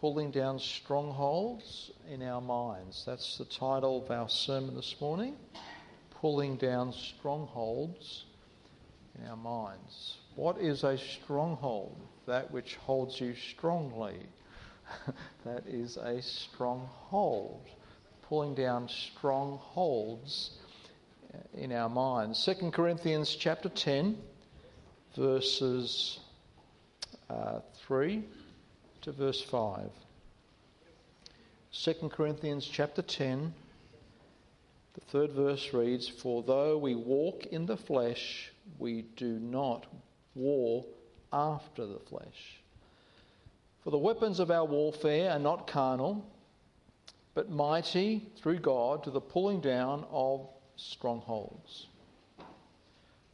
Pulling Down Strongholds in Our Minds. That's the title of our sermon this morning. Pulling Down Strongholds in Our Minds. What is a stronghold? That which holds you strongly. that is a stronghold. Pulling down strongholds in our minds. 2 Corinthians chapter 10, verses uh, 3 to verse 5. 2 Corinthians chapter 10, the third verse reads For though we walk in the flesh, we do not war after the flesh. For the weapons of our warfare are not carnal, but mighty through God to the pulling down of strongholds,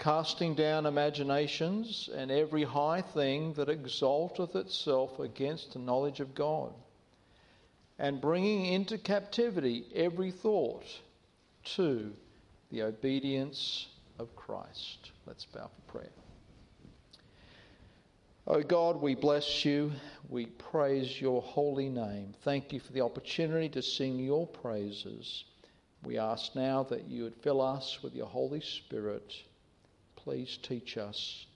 casting down imaginations and every high thing that exalteth itself against the knowledge of God, and bringing into captivity every thought to the obedience of Christ. Let's bow for prayer. Oh God, we bless you. We praise your holy name. Thank you for the opportunity to sing your praises. We ask now that you would fill us with your Holy Spirit. Please teach us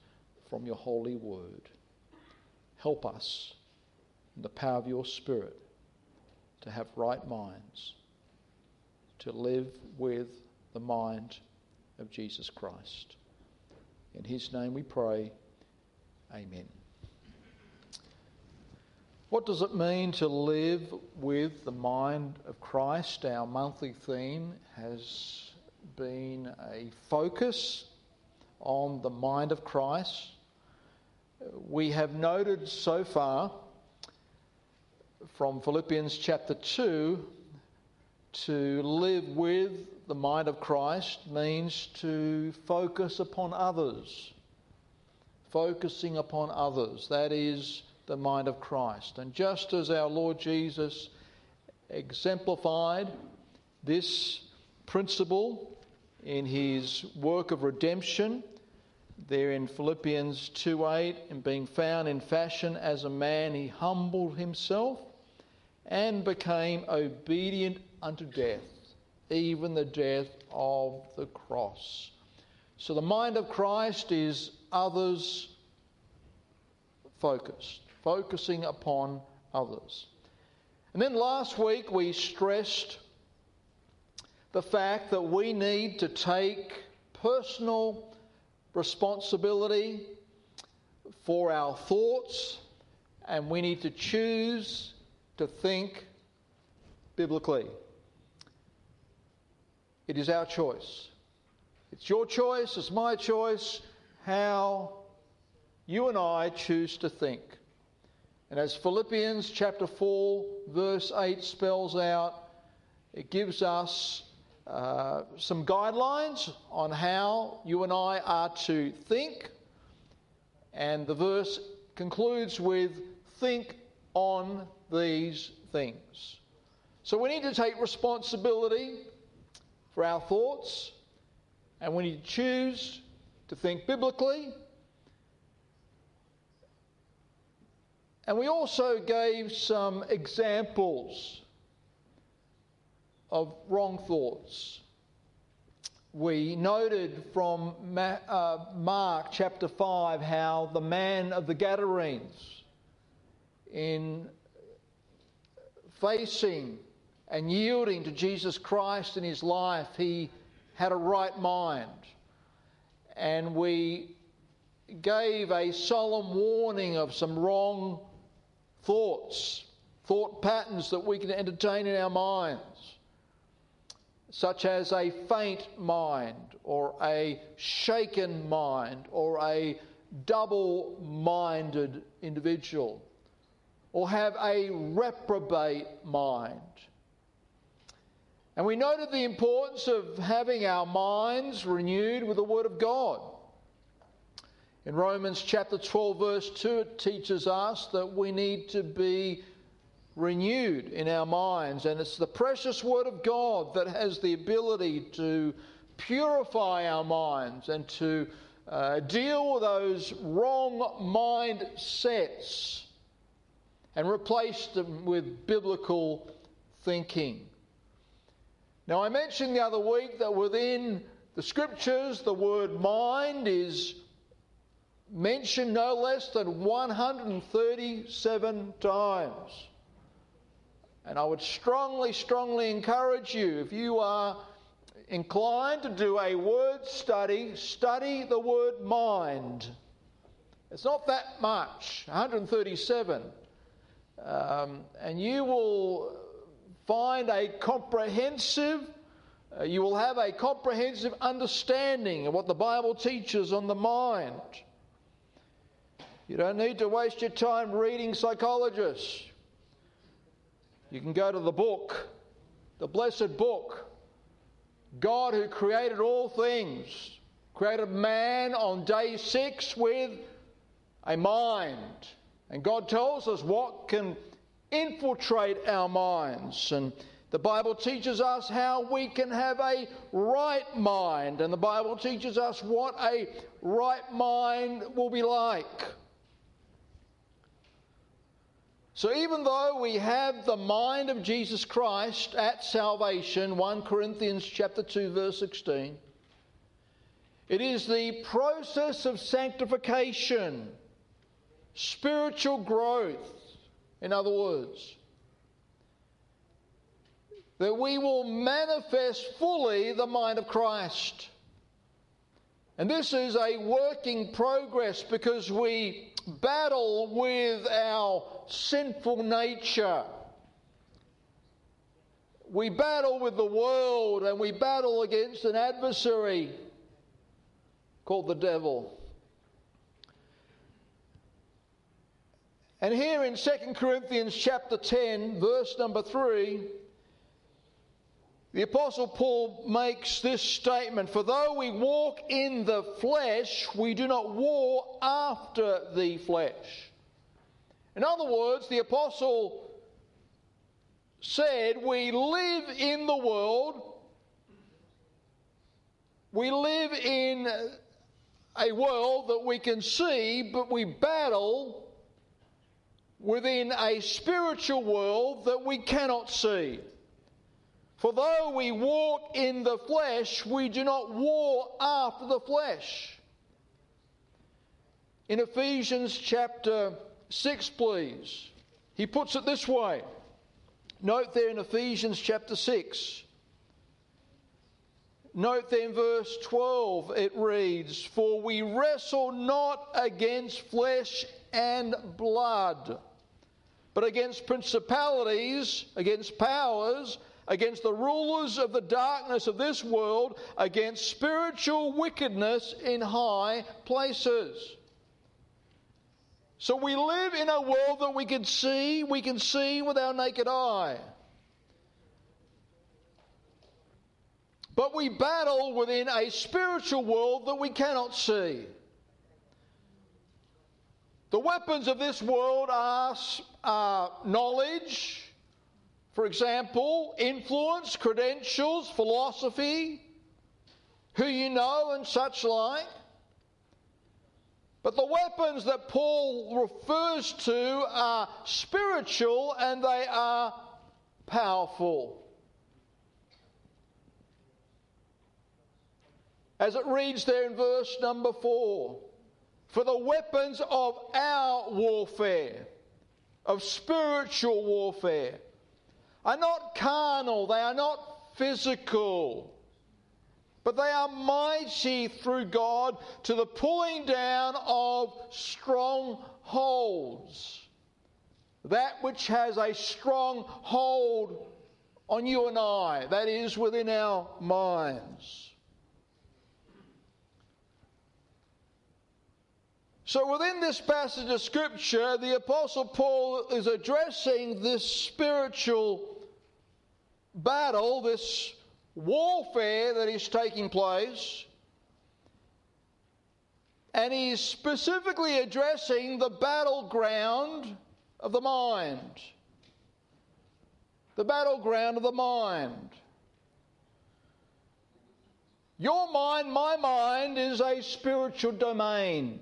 from your holy word. Help us in the power of your Spirit to have right minds, to live with the mind of Jesus Christ. In his name we pray. Amen. What does it mean to live with the mind of Christ? Our monthly theme has been a focus on the mind of Christ. We have noted so far from Philippians chapter 2 to live with the mind of Christ means to focus upon others. Focusing upon others. That is the mind of Christ. And just as our Lord Jesus exemplified this principle in his work of redemption, there in Philippians 2:8, and being found in fashion as a man, he humbled himself and became obedient unto death, even the death of the cross. So the mind of Christ is others focused focusing upon others. And then last week we stressed the fact that we need to take personal responsibility for our thoughts and we need to choose to think biblically. It is our choice. It's your choice, it's my choice, how you and I choose to think. And as Philippians chapter 4, verse 8 spells out, it gives us uh, some guidelines on how you and I are to think. And the verse concludes with, Think on these things. So we need to take responsibility for our thoughts, and we need to choose to think biblically And we also gave some examples of wrong thoughts. We noted from uh, Mark chapter 5 how the man of the Gadarenes, in facing and yielding to Jesus Christ in his life, he had a right mind. And we gave a solemn warning of some wrong thoughts, thought patterns that we can entertain in our minds, such as a faint mind, or a shaken mind, or a double minded individual, or have a reprobate mind. And we noted the importance of having our minds renewed with the Word of God. In Romans chapter 12, verse 2, it teaches us that we need to be renewed in our minds. And it's the precious Word of God that has the ability to purify our minds and to uh, deal with those wrong mindsets and replace them with biblical thinking. Now, I mentioned the other week that within the scriptures, the word mind is mentioned no less than 137 times. And I would strongly, strongly encourage you, if you are inclined to do a word study, study the word mind. It's not that much, 137. Um, and you will find a comprehensive, uh, you will have a comprehensive understanding of what the Bible teaches on the mind. You don't need to waste your time reading psychologists. You can go to the book, the blessed book. God, who created all things, created man on day six with a mind. And God tells us what can infiltrate our minds. And the Bible teaches us how we can have a right mind. And the Bible teaches us what a right mind will be like. So even though we have the mind of Jesus Christ at salvation, 1 Corinthians chapter 2 verse 16, it is the process of sanctification, spiritual growth, in other words, that we will manifest fully the mind of Christ. And this is a working progress because we battle with our sinful nature. We battle with the world and we battle against an adversary called the devil. And here in 2 Corinthians chapter 10, verse number 3, the Apostle Paul makes this statement For though we walk in the flesh, we do not war after the flesh. In other words, the Apostle said, We live in the world, we live in a world that we can see, but we battle within a spiritual world that we cannot see. For though we walk in the flesh, we do not war after the flesh. In Ephesians chapter 6, please, he puts it this way. Note there in Ephesians chapter 6. Note there in verse 12, it reads, For we wrestle not against flesh and blood, but against principalities, against powers against the rulers of the darkness of this world, against spiritual wickedness in high places. So we live in a world that we can see, we can see with our naked eye. But we battle within a spiritual world that we cannot see. The weapons of this world are, are knowledge, for example, influence, credentials, philosophy, who you know, and such like. But the weapons that Paul refers to are spiritual and they are powerful. As it reads there in verse number four For the weapons of our warfare, of spiritual warfare, are not carnal, they are not physical, but they are mighty through God to the pulling down of strongholds. That which has a strong hold on you and I, that is within our minds. So, within this passage of Scripture, the Apostle Paul is addressing this spiritual battle, this warfare that is taking place. And he's specifically addressing the battleground of the mind. The battleground of the mind. Your mind, my mind, is a spiritual domain.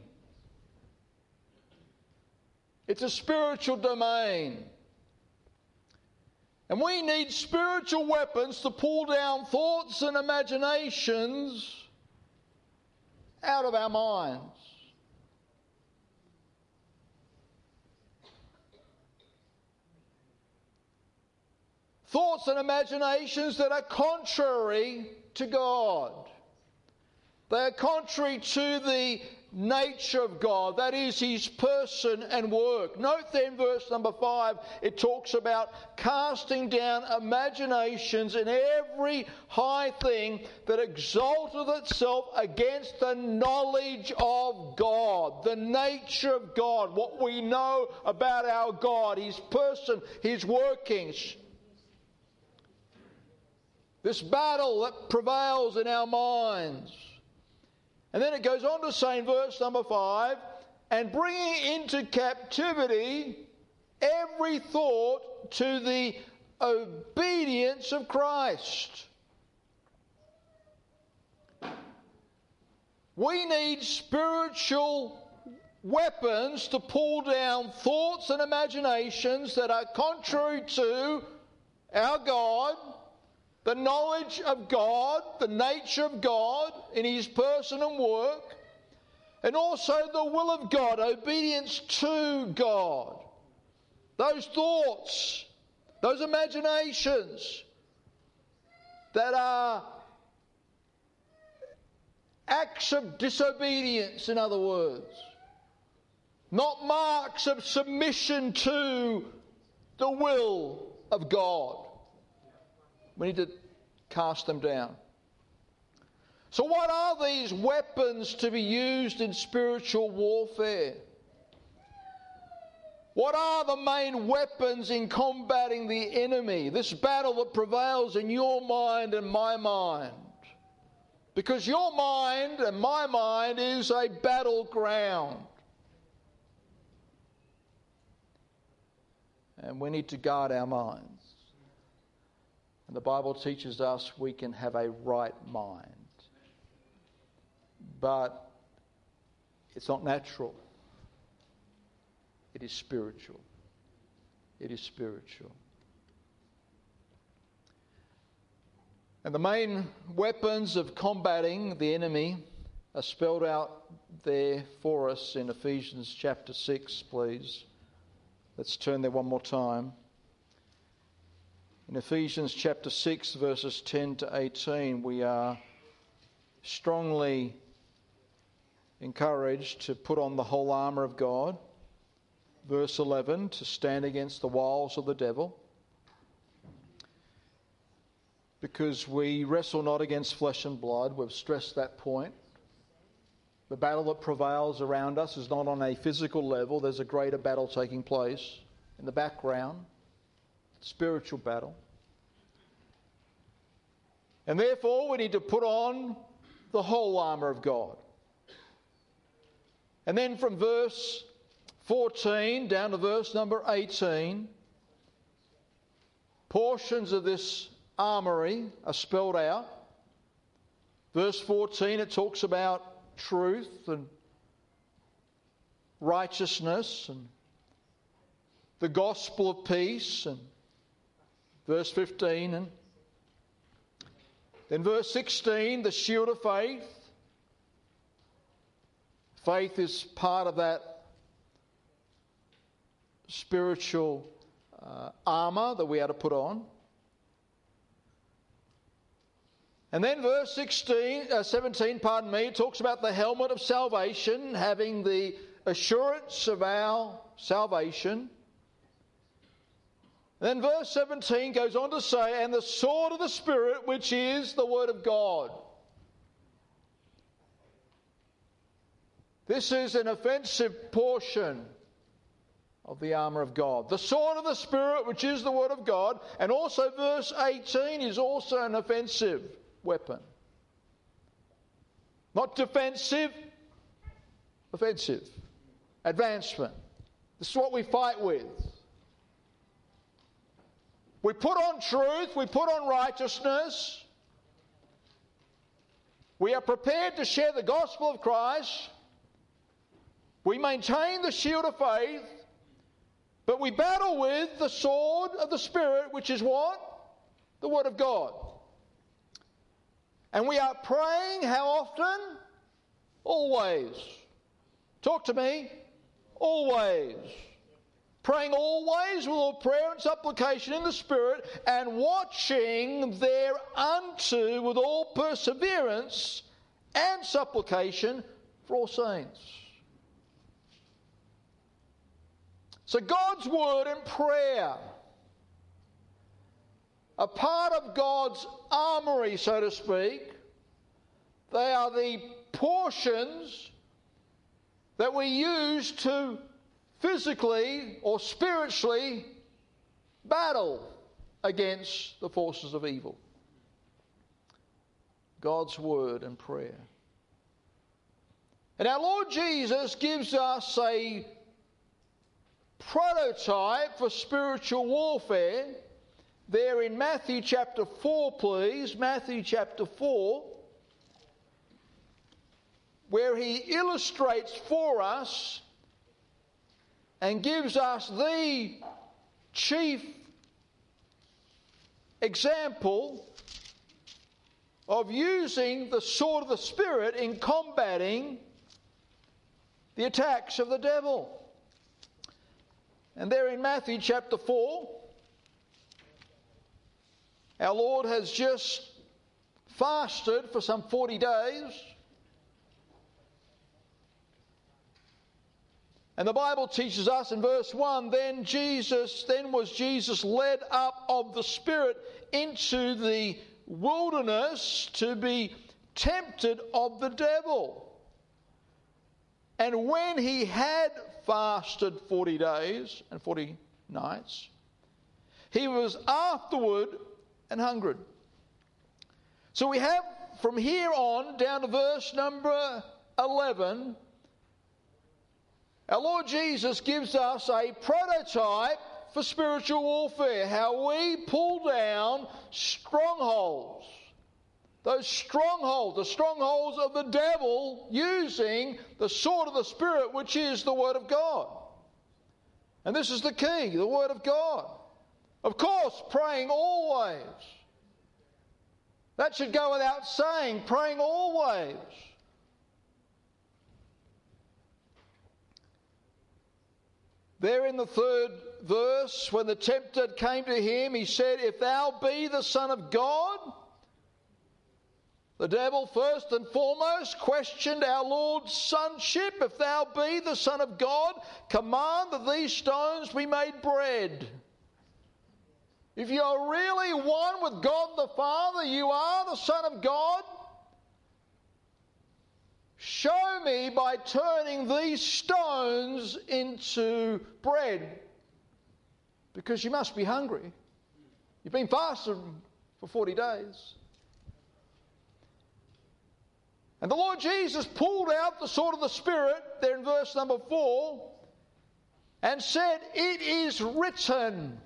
It's a spiritual domain. And we need spiritual weapons to pull down thoughts and imaginations out of our minds. Thoughts and imaginations that are contrary to God. They are contrary to the nature of God, that is, his person and work. Note then, verse number five, it talks about casting down imaginations and every high thing that exalteth itself against the knowledge of God, the nature of God, what we know about our God, his person, his workings. This battle that prevails in our minds. And then it goes on to say in verse number five, and bringing into captivity every thought to the obedience of Christ. We need spiritual weapons to pull down thoughts and imaginations that are contrary to our God the knowledge of God, the nature of God in His person and work, and also the will of God, obedience to God. Those thoughts, those imaginations that are acts of disobedience, in other words, not marks of submission to the will of God. We need to cast them down. So, what are these weapons to be used in spiritual warfare? What are the main weapons in combating the enemy? This battle that prevails in your mind and my mind. Because your mind and my mind is a battleground. And we need to guard our minds. And the Bible teaches us we can have a right mind. But it's not natural, it is spiritual. It is spiritual. And the main weapons of combating the enemy are spelled out there for us in Ephesians chapter 6, please. Let's turn there one more time. In Ephesians chapter 6, verses 10 to 18, we are strongly encouraged to put on the whole armour of God. Verse 11, to stand against the wiles of the devil. Because we wrestle not against flesh and blood, we've stressed that point. The battle that prevails around us is not on a physical level, there's a greater battle taking place in the background spiritual battle. And therefore, we need to put on the whole armour of God. And then from verse 14 down to verse number 18, portions of this armoury are spelled out. Verse 14, it talks about truth and righteousness and the gospel of peace and verse 15 and then verse 16 the shield of faith. Faith is part of that spiritual uh, armor that we are to put on. And then verse 16 uh, 17 pardon me talks about the helmet of salvation having the assurance of our salvation then verse 17 goes on to say, and the sword of the Spirit, which is the Word of God. This is an offensive portion of the armour of God. The sword of the Spirit, which is the Word of God, and also verse 18 is also an offensive weapon. Not defensive, offensive. Advancement. This is what we fight with. We put on truth, we put on righteousness. We are prepared to share the gospel of Christ. We maintain the shield of faith. But we battle with the sword of the Spirit, which is what? The Word of God. And we are praying how often? Always. Talk to me. Always. Praying always with all prayer and supplication in the Spirit, and watching thereunto with all perseverance and supplication for all saints. So, God's Word and prayer a part of God's armory, so to speak. They are the portions that we use to physically or spiritually battle against the forces of evil. God's word and prayer. And our Lord Jesus gives us a prototype for spiritual warfare there in Matthew chapter 4, please. Matthew chapter 4, where he illustrates for us and gives us the chief example of using the sword of the Spirit in combating the attacks of the devil. And there in Matthew chapter 4, our Lord has just fasted for some 40 days. And the Bible teaches us in verse 1 then Jesus, then was Jesus led up of the Spirit into the wilderness to be tempted of the devil. And when he had fasted 40 days and 40 nights, he was afterward and hungered. So we have from here on down to verse number 11, our Lord Jesus gives us a prototype for spiritual warfare, how we pull down strongholds. Those strongholds, the strongholds of the devil, using the sword of the Spirit, which is the Word of God. And this is the key the Word of God. Of course, praying always. That should go without saying, praying always. There in the third verse, when the tempter came to him, he said, If thou be the Son of God, the devil, first and foremost, questioned our Lord's sonship. If thou be the Son of God, command that these stones be made bread. If you're really one with God the Father, you are the Son of God. Show me by turning these stones into bread. Because you must be hungry. You've been fasting for 40 days. And the Lord Jesus pulled out the sword of the Spirit, there in verse number 4, and said, It is written.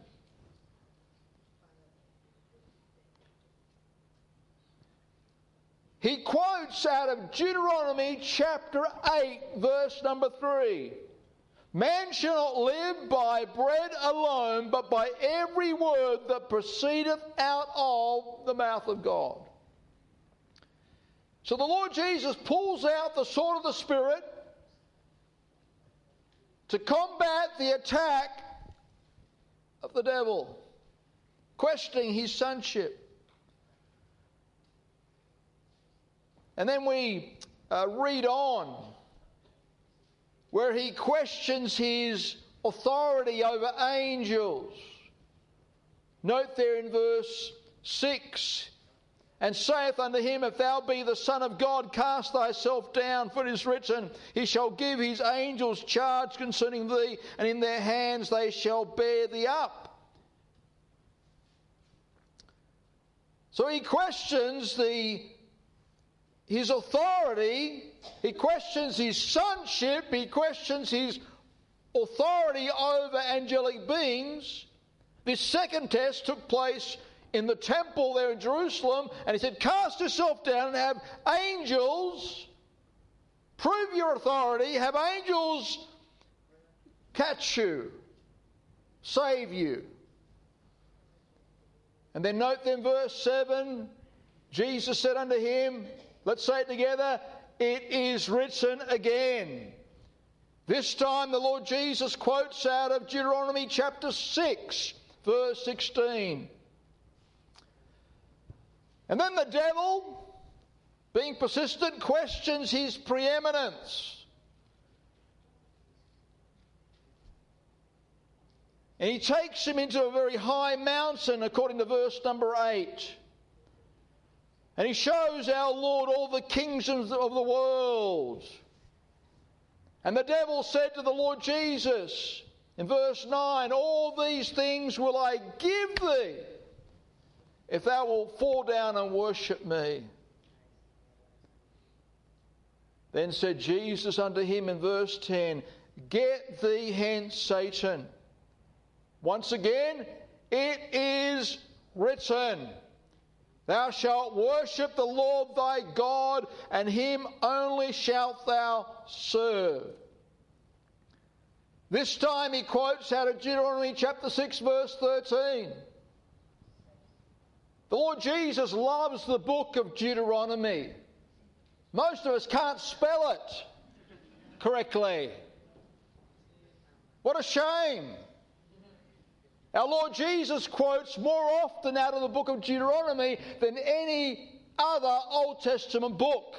He quotes out of Deuteronomy chapter 8, verse number 3. Man shall not live by bread alone, but by every word that proceedeth out of the mouth of God. So the Lord Jesus pulls out the sword of the Spirit to combat the attack of the devil, questioning his sonship. And then we uh, read on where he questions his authority over angels. Note there in verse 6 and saith unto him, If thou be the Son of God, cast thyself down, for it is written, He shall give his angels charge concerning thee, and in their hands they shall bear thee up. So he questions the his authority, he questions his sonship, he questions his authority over angelic beings. This second test took place in the temple there in Jerusalem, and he said, Cast yourself down and have angels prove your authority, have angels catch you. save you. And then note then verse 7 Jesus said unto him, Let's say it together, it is written again. This time the Lord Jesus quotes out of Deuteronomy chapter 6, verse 16. And then the devil, being persistent, questions his preeminence. And he takes him into a very high mountain, according to verse number 8. And he shows our Lord all the kingdoms of the world. And the devil said to the Lord Jesus in verse 9, All these things will I give thee if thou wilt fall down and worship me. Then said Jesus unto him in verse 10, Get thee hence, Satan. Once again, it is written, Thou shalt worship the Lord thy God, and him only shalt thou serve. This time he quotes out of Deuteronomy chapter 6, verse 13. The Lord Jesus loves the book of Deuteronomy. Most of us can't spell it correctly. What a shame. Our Lord Jesus quotes more often out of the book of Deuteronomy than any other Old Testament book.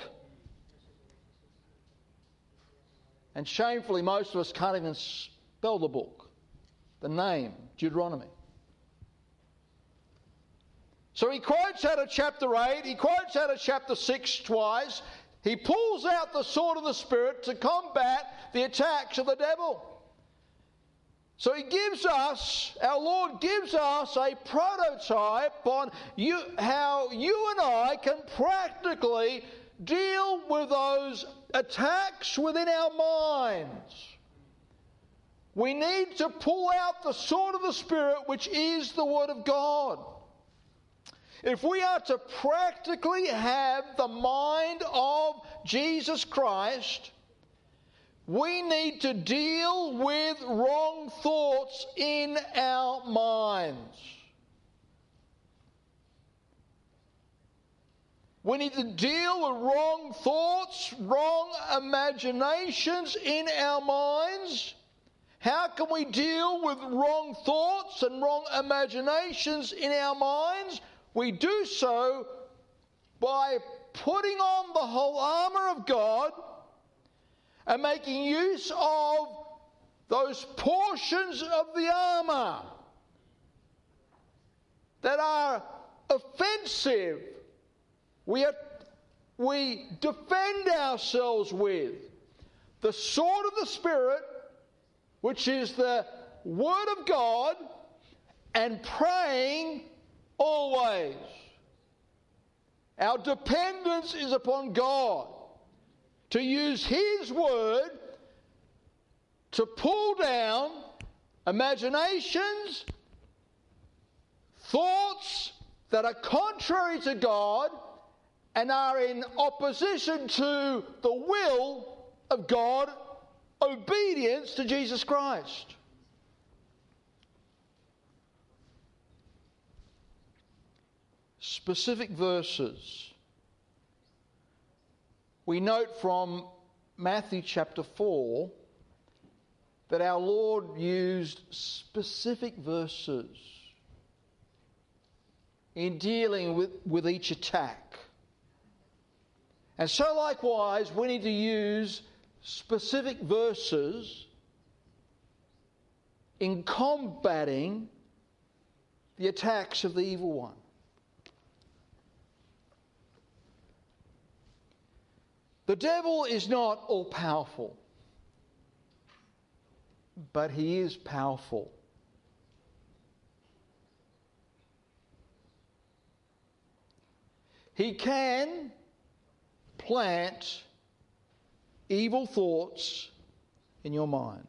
And shamefully, most of us can't even spell the book, the name, Deuteronomy. So he quotes out of chapter 8, he quotes out of chapter 6 twice. He pulls out the sword of the Spirit to combat the attacks of the devil. So he gives us, our Lord gives us a prototype on you, how you and I can practically deal with those attacks within our minds. We need to pull out the sword of the Spirit, which is the Word of God. If we are to practically have the mind of Jesus Christ, we need to deal with wrong thoughts in our minds. We need to deal with wrong thoughts, wrong imaginations in our minds. How can we deal with wrong thoughts and wrong imaginations in our minds? We do so by putting on the whole armour of God and making use of those portions of the armour that are offensive. We, are, we defend ourselves with the sword of the Spirit, which is the Word of God, and praying always. Our dependence is upon God to use His Word to pull down imaginations, thoughts that are contrary to God and are in opposition to the will of God, obedience to Jesus Christ. Specific verses we note from Matthew chapter 4 that our Lord used specific verses in dealing with, with each attack. And so, likewise, we need to use specific verses in combating the attacks of the evil one. The devil is not all powerful, but he is powerful. He can plant evil thoughts in your mind.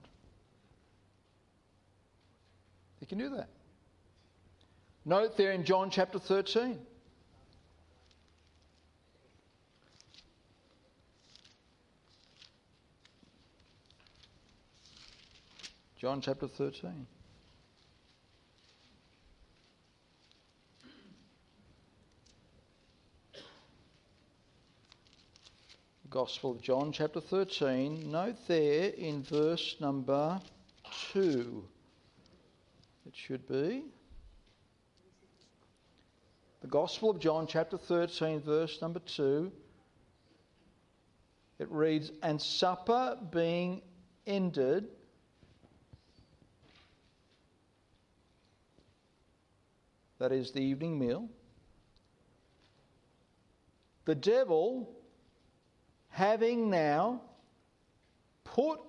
He can do that. Note there in John chapter 13. John chapter 13. Gospel of John chapter 13. Note there in verse number 2, it should be. The Gospel of John chapter 13, verse number 2. It reads, And supper being ended, that is the evening meal, the devil, having now put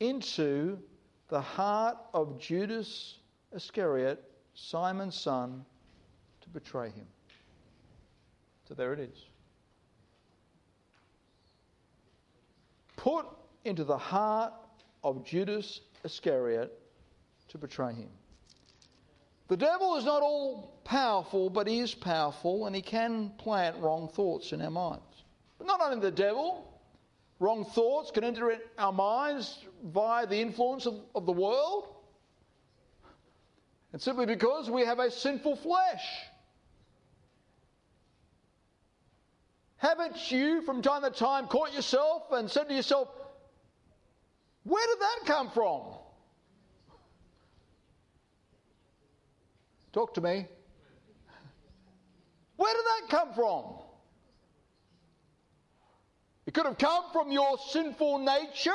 into the heart of Judas Iscariot, Simon's son, to betray him. So there it is. Put into the heart of Judas Iscariot to betray him. The devil is not all powerful, but he is powerful and he can plant wrong thoughts in our minds. But not only the devil, wrong thoughts can enter our minds via the influence of, of the world. And simply because we have a sinful flesh. Haven't you, from time to time, caught yourself and said to yourself, Where did that come from? Talk to me. Where did that come from? It could have come from your sinful nature.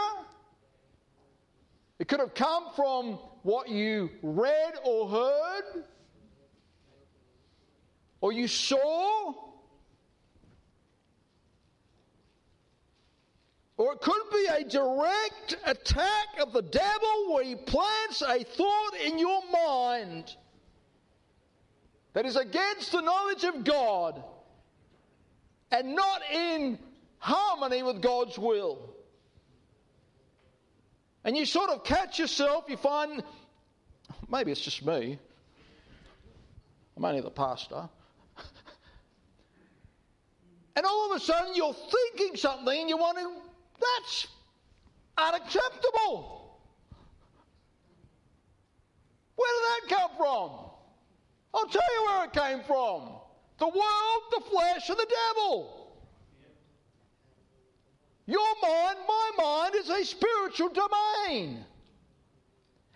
It could have come from what you read or heard, or you saw. Or it could be a direct attack of the devil where he plants a thought in your mind that is against the knowledge of God and not in harmony with God's will. And you sort of catch yourself, you find, maybe it's just me, I'm only the pastor. and all of a sudden you're thinking something and you're wondering, that's unacceptable. Where did that come from? I'll tell you where it came from the world, the flesh, and the devil. Your mind, my mind, is a spiritual domain.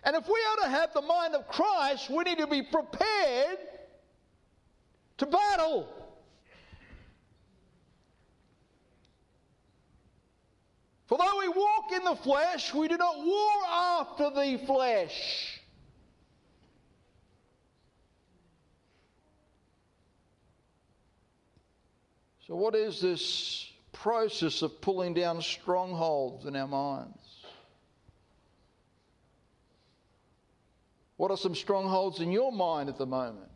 And if we are to have the mind of Christ, we need to be prepared to battle. For though we walk in the flesh, we do not war after the flesh. So, what is this process of pulling down strongholds in our minds? What are some strongholds in your mind at the moment?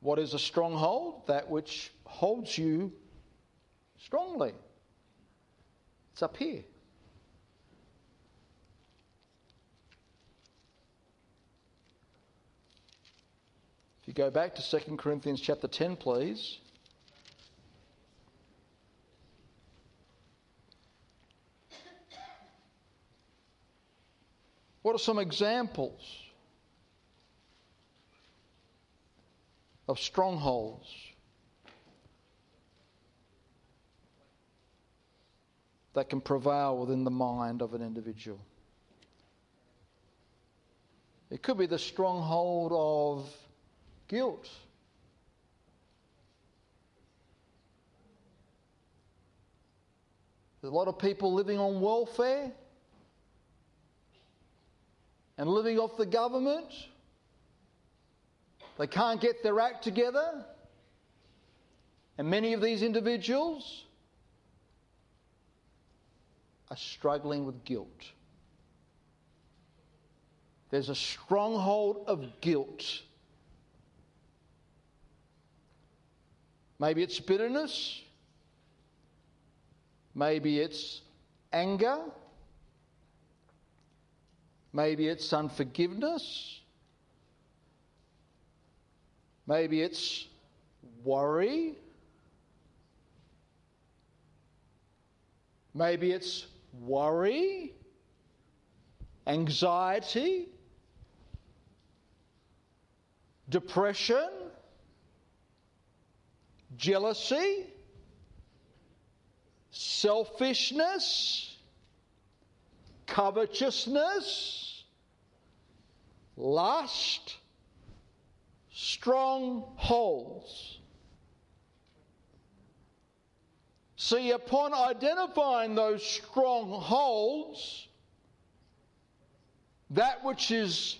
What is a stronghold? That which holds you strongly. It's up here. If you go back to 2 Corinthians chapter 10, please. What are some examples of strongholds? That can prevail within the mind of an individual. It could be the stronghold of guilt. There's a lot of people living on welfare and living off the government. They can't get their act together. And many of these individuals are struggling with guilt. There's a stronghold of guilt Maybe it's bitterness. Maybe it's anger. Maybe it's unforgiveness. Maybe it's worry. Maybe it's worry, anxiety, depression, jealousy, selfishness, covetousness, lust, strongholds. See, upon identifying those strongholds, that which is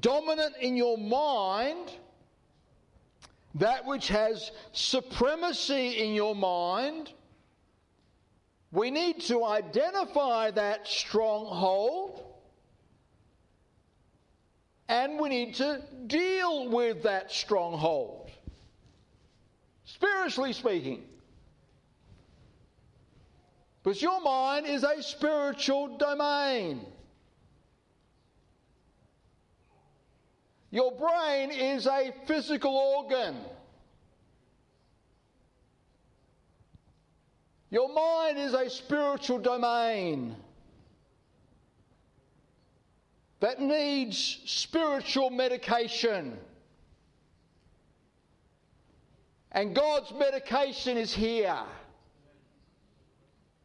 dominant in your mind, that which has supremacy in your mind, we need to identify that stronghold and we need to deal with that stronghold. Spiritually speaking. Because your mind is a spiritual domain. Your brain is a physical organ. Your mind is a spiritual domain that needs spiritual medication. And God's medication is here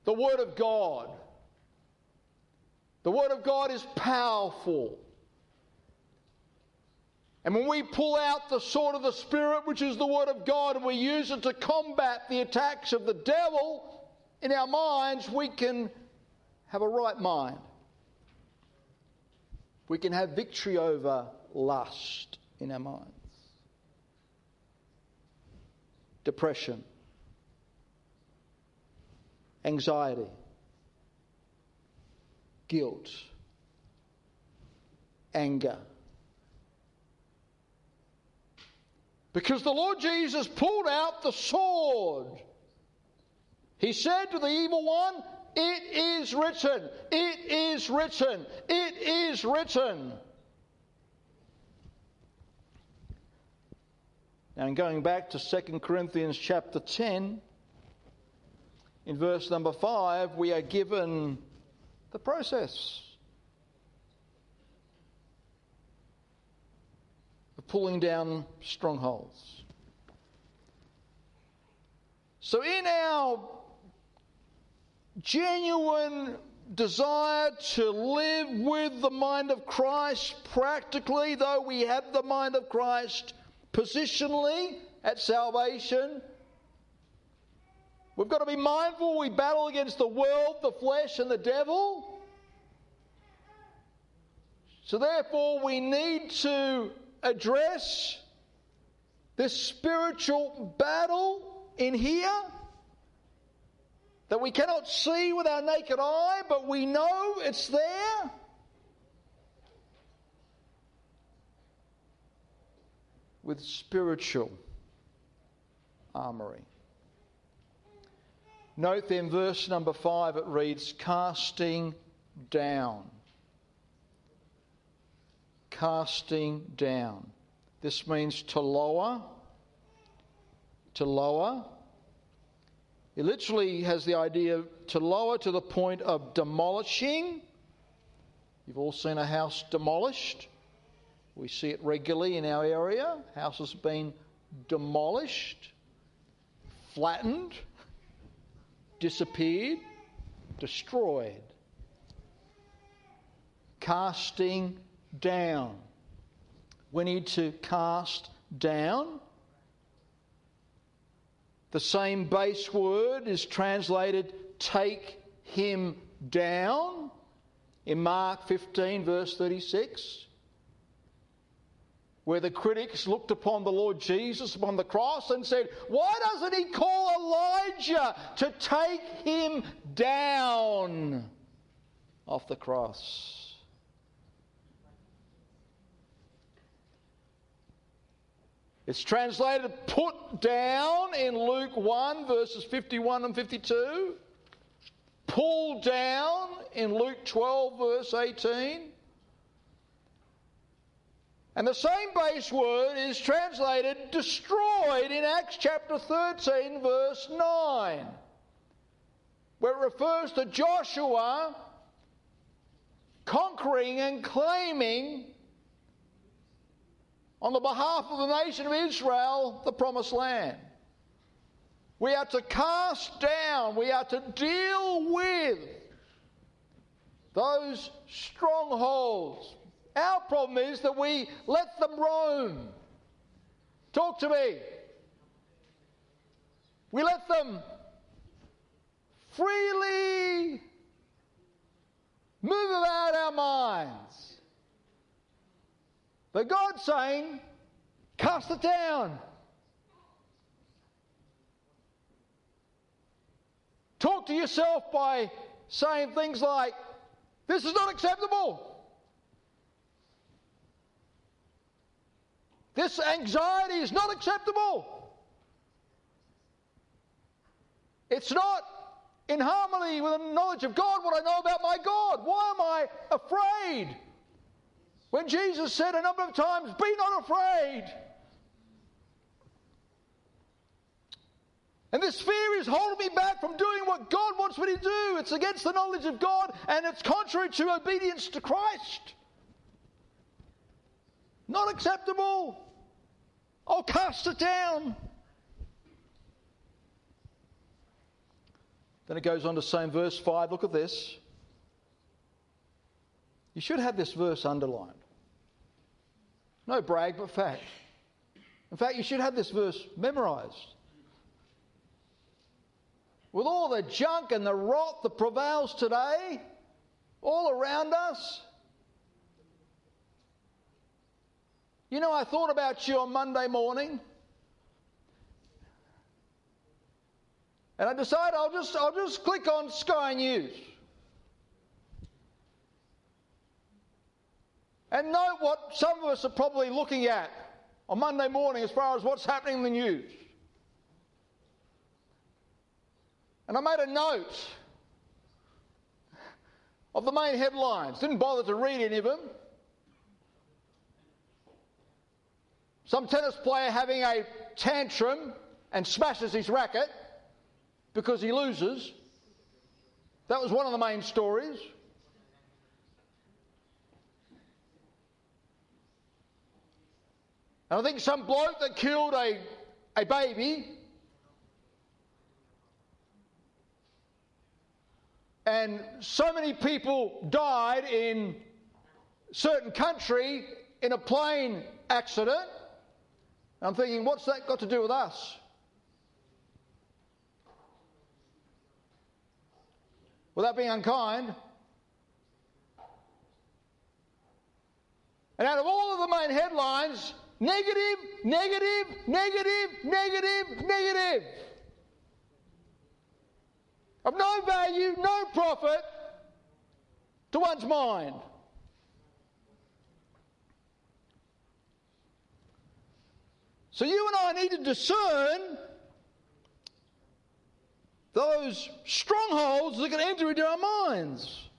the Word of God. The Word of God is powerful. And when we pull out the sword of the Spirit, which is the Word of God, and we use it to combat the attacks of the devil in our minds, we can have a right mind. We can have victory over lust in our minds, depression, anxiety, guilt, anger Because the Lord Jesus pulled out the sword. He said to the evil one, It is written, it is written, it is written. Now, in going back to 2 Corinthians chapter 10, in verse number 5, we are given the process. Pulling down strongholds. So, in our genuine desire to live with the mind of Christ practically, though we have the mind of Christ positionally at salvation, we've got to be mindful we battle against the world, the flesh, and the devil. So, therefore, we need to address this spiritual battle in here that we cannot see with our naked eye, but we know it's there. With spiritual armory. Note then, verse number five, it reads, casting down casting down. This means to lower, to lower. It literally has the idea to lower to the point of demolishing. You've all seen a house demolished. We see it regularly in our area. Houses being demolished, flattened, disappeared, destroyed. Casting down. We need to cast down. The same base word is translated take him down in Mark 15, verse 36, where the critics looked upon the Lord Jesus upon the cross and said, Why doesn't he call Elijah to take him down off the cross? It's translated put down in Luke 1, verses 51 and 52. Pull down in Luke 12, verse 18. And the same base word is translated destroyed in Acts chapter 13, verse 9, where it refers to Joshua conquering and claiming on the behalf of the nation of Israel, the promised land. We are to cast down, we are to deal with those strongholds. Our problem is that we let them roam. Talk to me. We let them freely move about our minds. But God's saying, cast it down. Talk to yourself by saying things like, This is not acceptable. This anxiety is not acceptable. It's not in harmony with the knowledge of God what I know about my God. Why am I afraid? When Jesus said a number of times, Be not afraid. And this fear is holding me back from doing what God wants me to do. It's against the knowledge of God and it's contrary to obedience to Christ. Not acceptable. I'll cast it down. Then it goes on to say in verse 5, look at this. You should have this verse underlined. No brag, but fact. In fact, you should have this verse memorized. With all the junk and the rot that prevails today, all around us, you know, I thought about you on Monday morning. And I decided I'll just, I'll just click on Sky News. And note what some of us are probably looking at on Monday morning as far as what's happening in the news. And I made a note of the main headlines. Didn't bother to read any of them. Some tennis player having a tantrum and smashes his racket because he loses. That was one of the main stories. And I think some bloke that killed a, a baby and so many people died in certain country in a plane accident. I'm thinking, what's that got to do with us? without being unkind. And out of all of the main headlines, negative, negative, negative, negative, negative. Of no value, no profit to one's mind. So you and I need to discern those strongholds that can enter into our minds.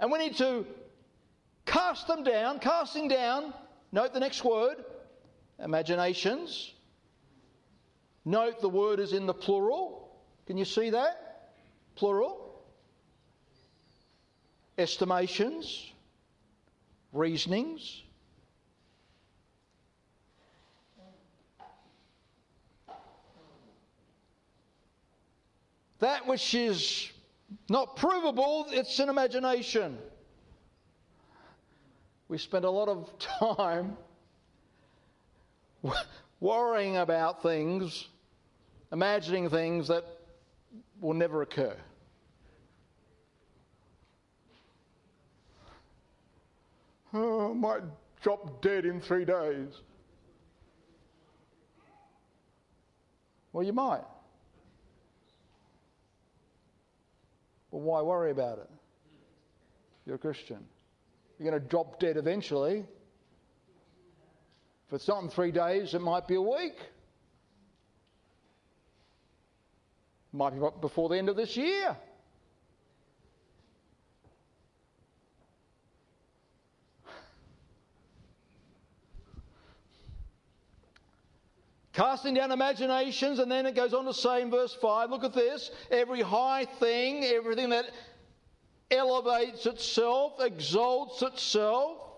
And we need to cast them down, casting down, note the next word, imaginations. Note the word is in the plural. Can you see that? Plural. Estimations, reasonings, That which is not provable, it's an imagination. We spend a lot of time worrying about things, imagining things that will never occur. Oh, I might drop dead in three days. Well, you might. But why worry about it? You're a Christian. You're going to drop dead eventually. If it's not in three days, it might be a week. It might be before the end of this year. Casting down imaginations, and then it goes on to say in verse 5 look at this every high thing, everything that elevates itself, exalts itself.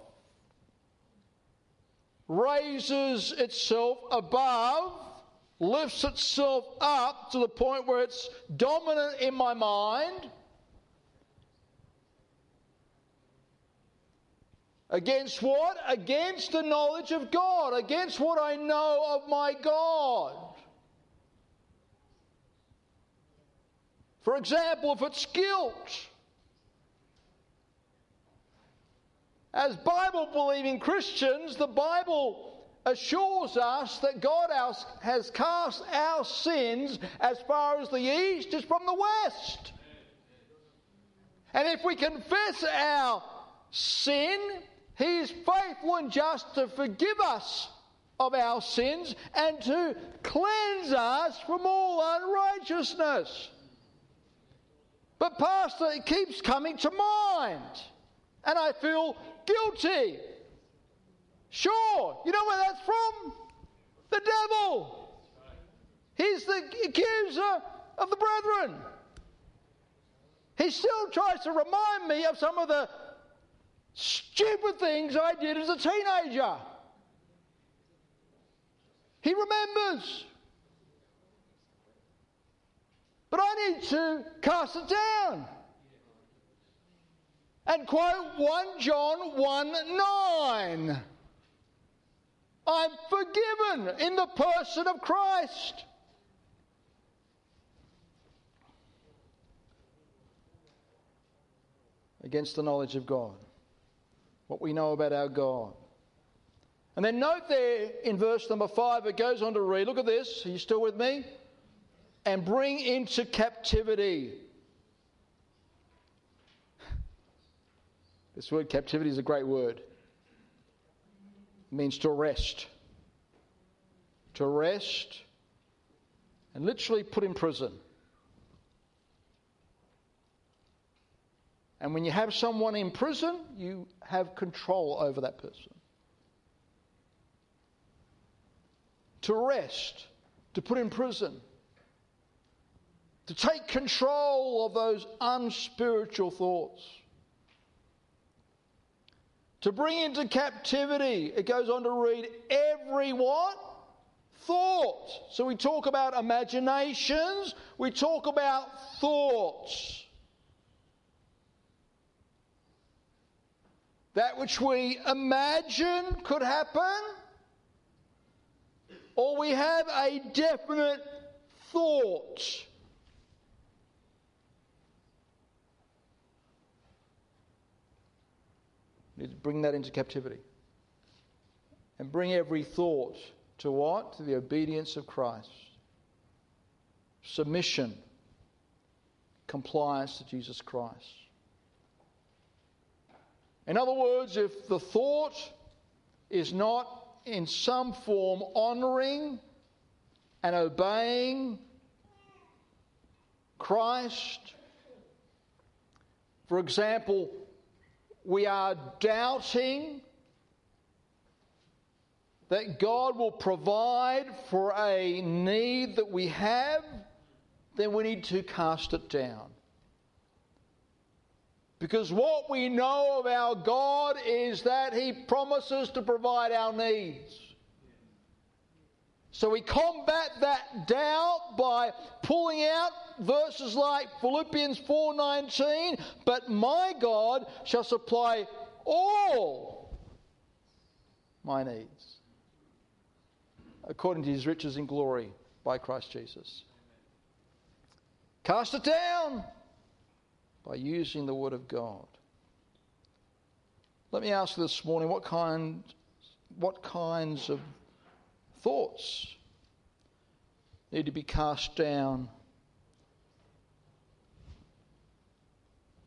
Raises itself above, lifts itself up to the point where it's dominant in my mind. Against what? Against the knowledge of God, against what I know of my God. For example, if it's guilt, as Bible believing Christians, the Bible assures us that God has cast our sins as far as the east is from the west. And if we confess our sin, he is faithful and just to forgive us of our sins and to cleanse us from all unrighteousness. But, Pastor, it keeps coming to mind, and I feel guilty. Sure, you know where that's from? The devil. He's the accuser of the brethren. He still tries to remind me of some of the stupid things I did as a teenager. He remembers. But I need to cast it down. And quote 1 John 1 9. I'm forgiven in the person of Christ. Against the knowledge of God what we know about our God. And then note there in verse number five, it goes on to read, look at this, are you still with me? And bring into captivity. This word captivity is a great word. It means to arrest. To arrest and literally put in prison. And when you have someone in prison, you have control over that person. To arrest, to put in prison, to take control of those unspiritual thoughts. To bring into captivity, it goes on to read every what? Thought. So we talk about imaginations, we talk about thoughts. That which we imagine could happen, or we have a definite thought. need to bring that into captivity. And bring every thought to what? To the obedience of Christ. Submission, compliance to Jesus Christ. In other words, if the thought is not in some form honoring and obeying Christ, for example, we are doubting that God will provide for a need that we have, then we need to cast it down. Because what we know of our God is that He promises to provide our needs. So we combat that doubt by pulling out verses like Philippians 4:19, but my God shall supply all my needs according to his riches in glory by Christ Jesus. Cast it down by using the Word of God. Let me ask you this morning what, kind, what kinds of thoughts need to be cast down,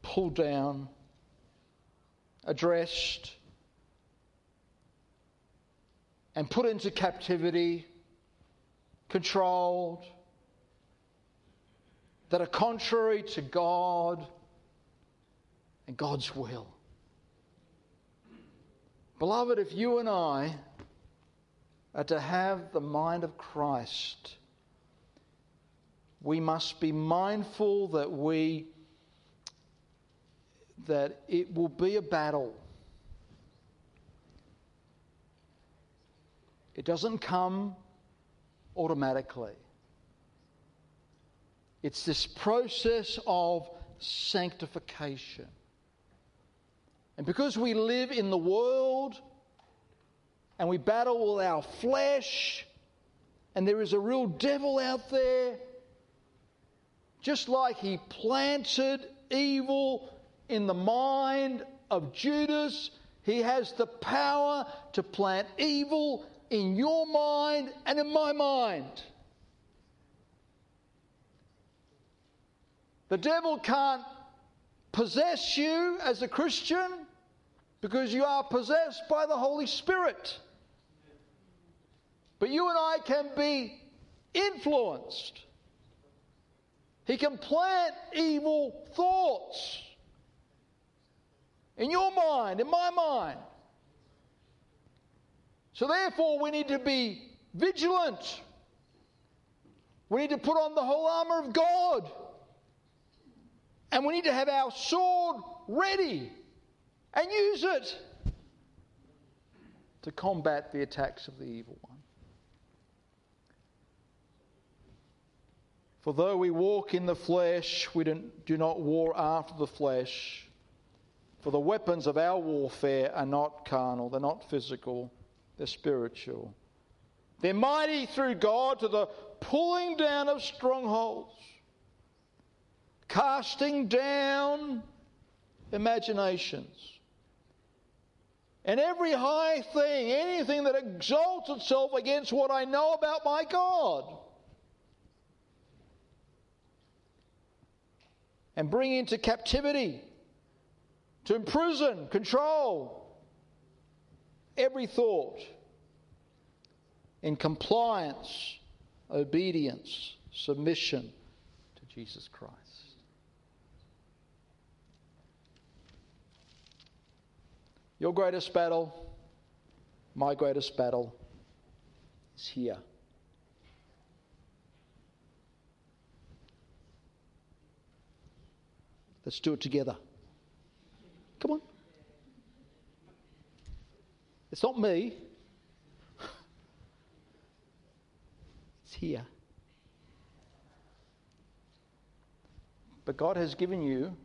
pulled down, addressed, and put into captivity, controlled, that are contrary to God and God's will. Beloved, if you and I are to have the mind of Christ, we must be mindful that we that it will be a battle. It doesn't come automatically. It's this process of sanctification. And because we live in the world and we battle with our flesh, and there is a real devil out there, just like he planted evil in the mind of Judas, he has the power to plant evil in your mind and in my mind. The devil can't possess you as a Christian because you are possessed by the Holy Spirit. But you and I can be influenced. He can plant evil thoughts in your mind, in my mind. So, therefore, we need to be vigilant. We need to put on the whole armour of God. And we need to have our sword ready and use it to combat the attacks of the evil one. For though we walk in the flesh, we do not war after the flesh. For the weapons of our warfare are not carnal, they're not physical, they're spiritual. They're mighty through God to the pulling down of strongholds, casting down imaginations. And every high thing, anything that exalts itself against what I know about my God. And bring into captivity to imprison, control every thought in compliance, obedience, submission to Jesus Christ. Your greatest battle, my greatest battle, is here. Let's do it together. Come on. It's not me. It's here. But God has given you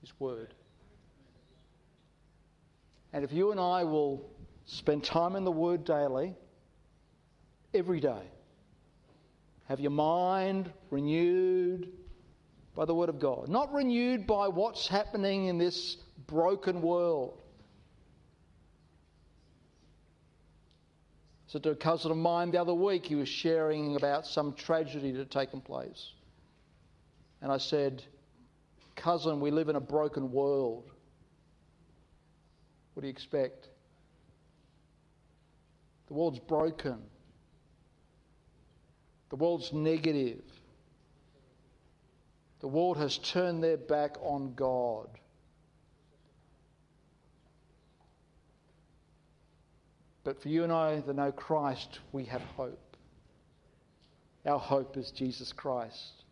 His Word. And if you and I will spend time in the Word daily, every day, have your mind renewed, by the Word of God, not renewed by what's happening in this broken world. So, to a cousin of mine the other week, he was sharing about some tragedy that had taken place. And I said, Cousin, we live in a broken world. What do you expect? The world's broken. The world's negative. The world has turned their back on God. But for you and I that know Christ, we have hope. Our hope is Jesus Christ.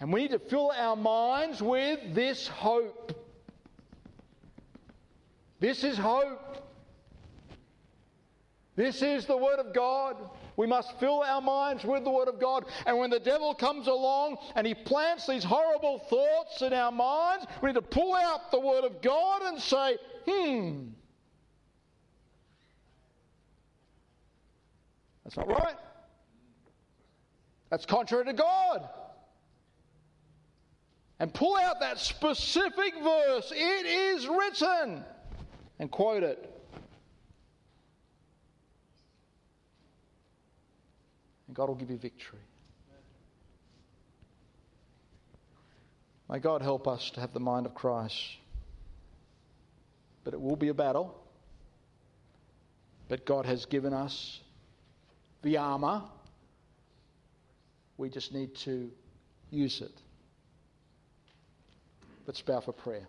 And we need to fill our minds with this hope. This is hope. This is the Word of God. We must fill our minds with the Word of God. And when the devil comes along and he plants these horrible thoughts in our minds, we need to pull out the Word of God and say, hmm, that's not right. That's contrary to God. And pull out that specific verse. It is written. And quote it. God will give you victory. May God help us to have the mind of Christ. But it will be a battle. But God has given us the armour. We just need to use it. Let's bow for prayer.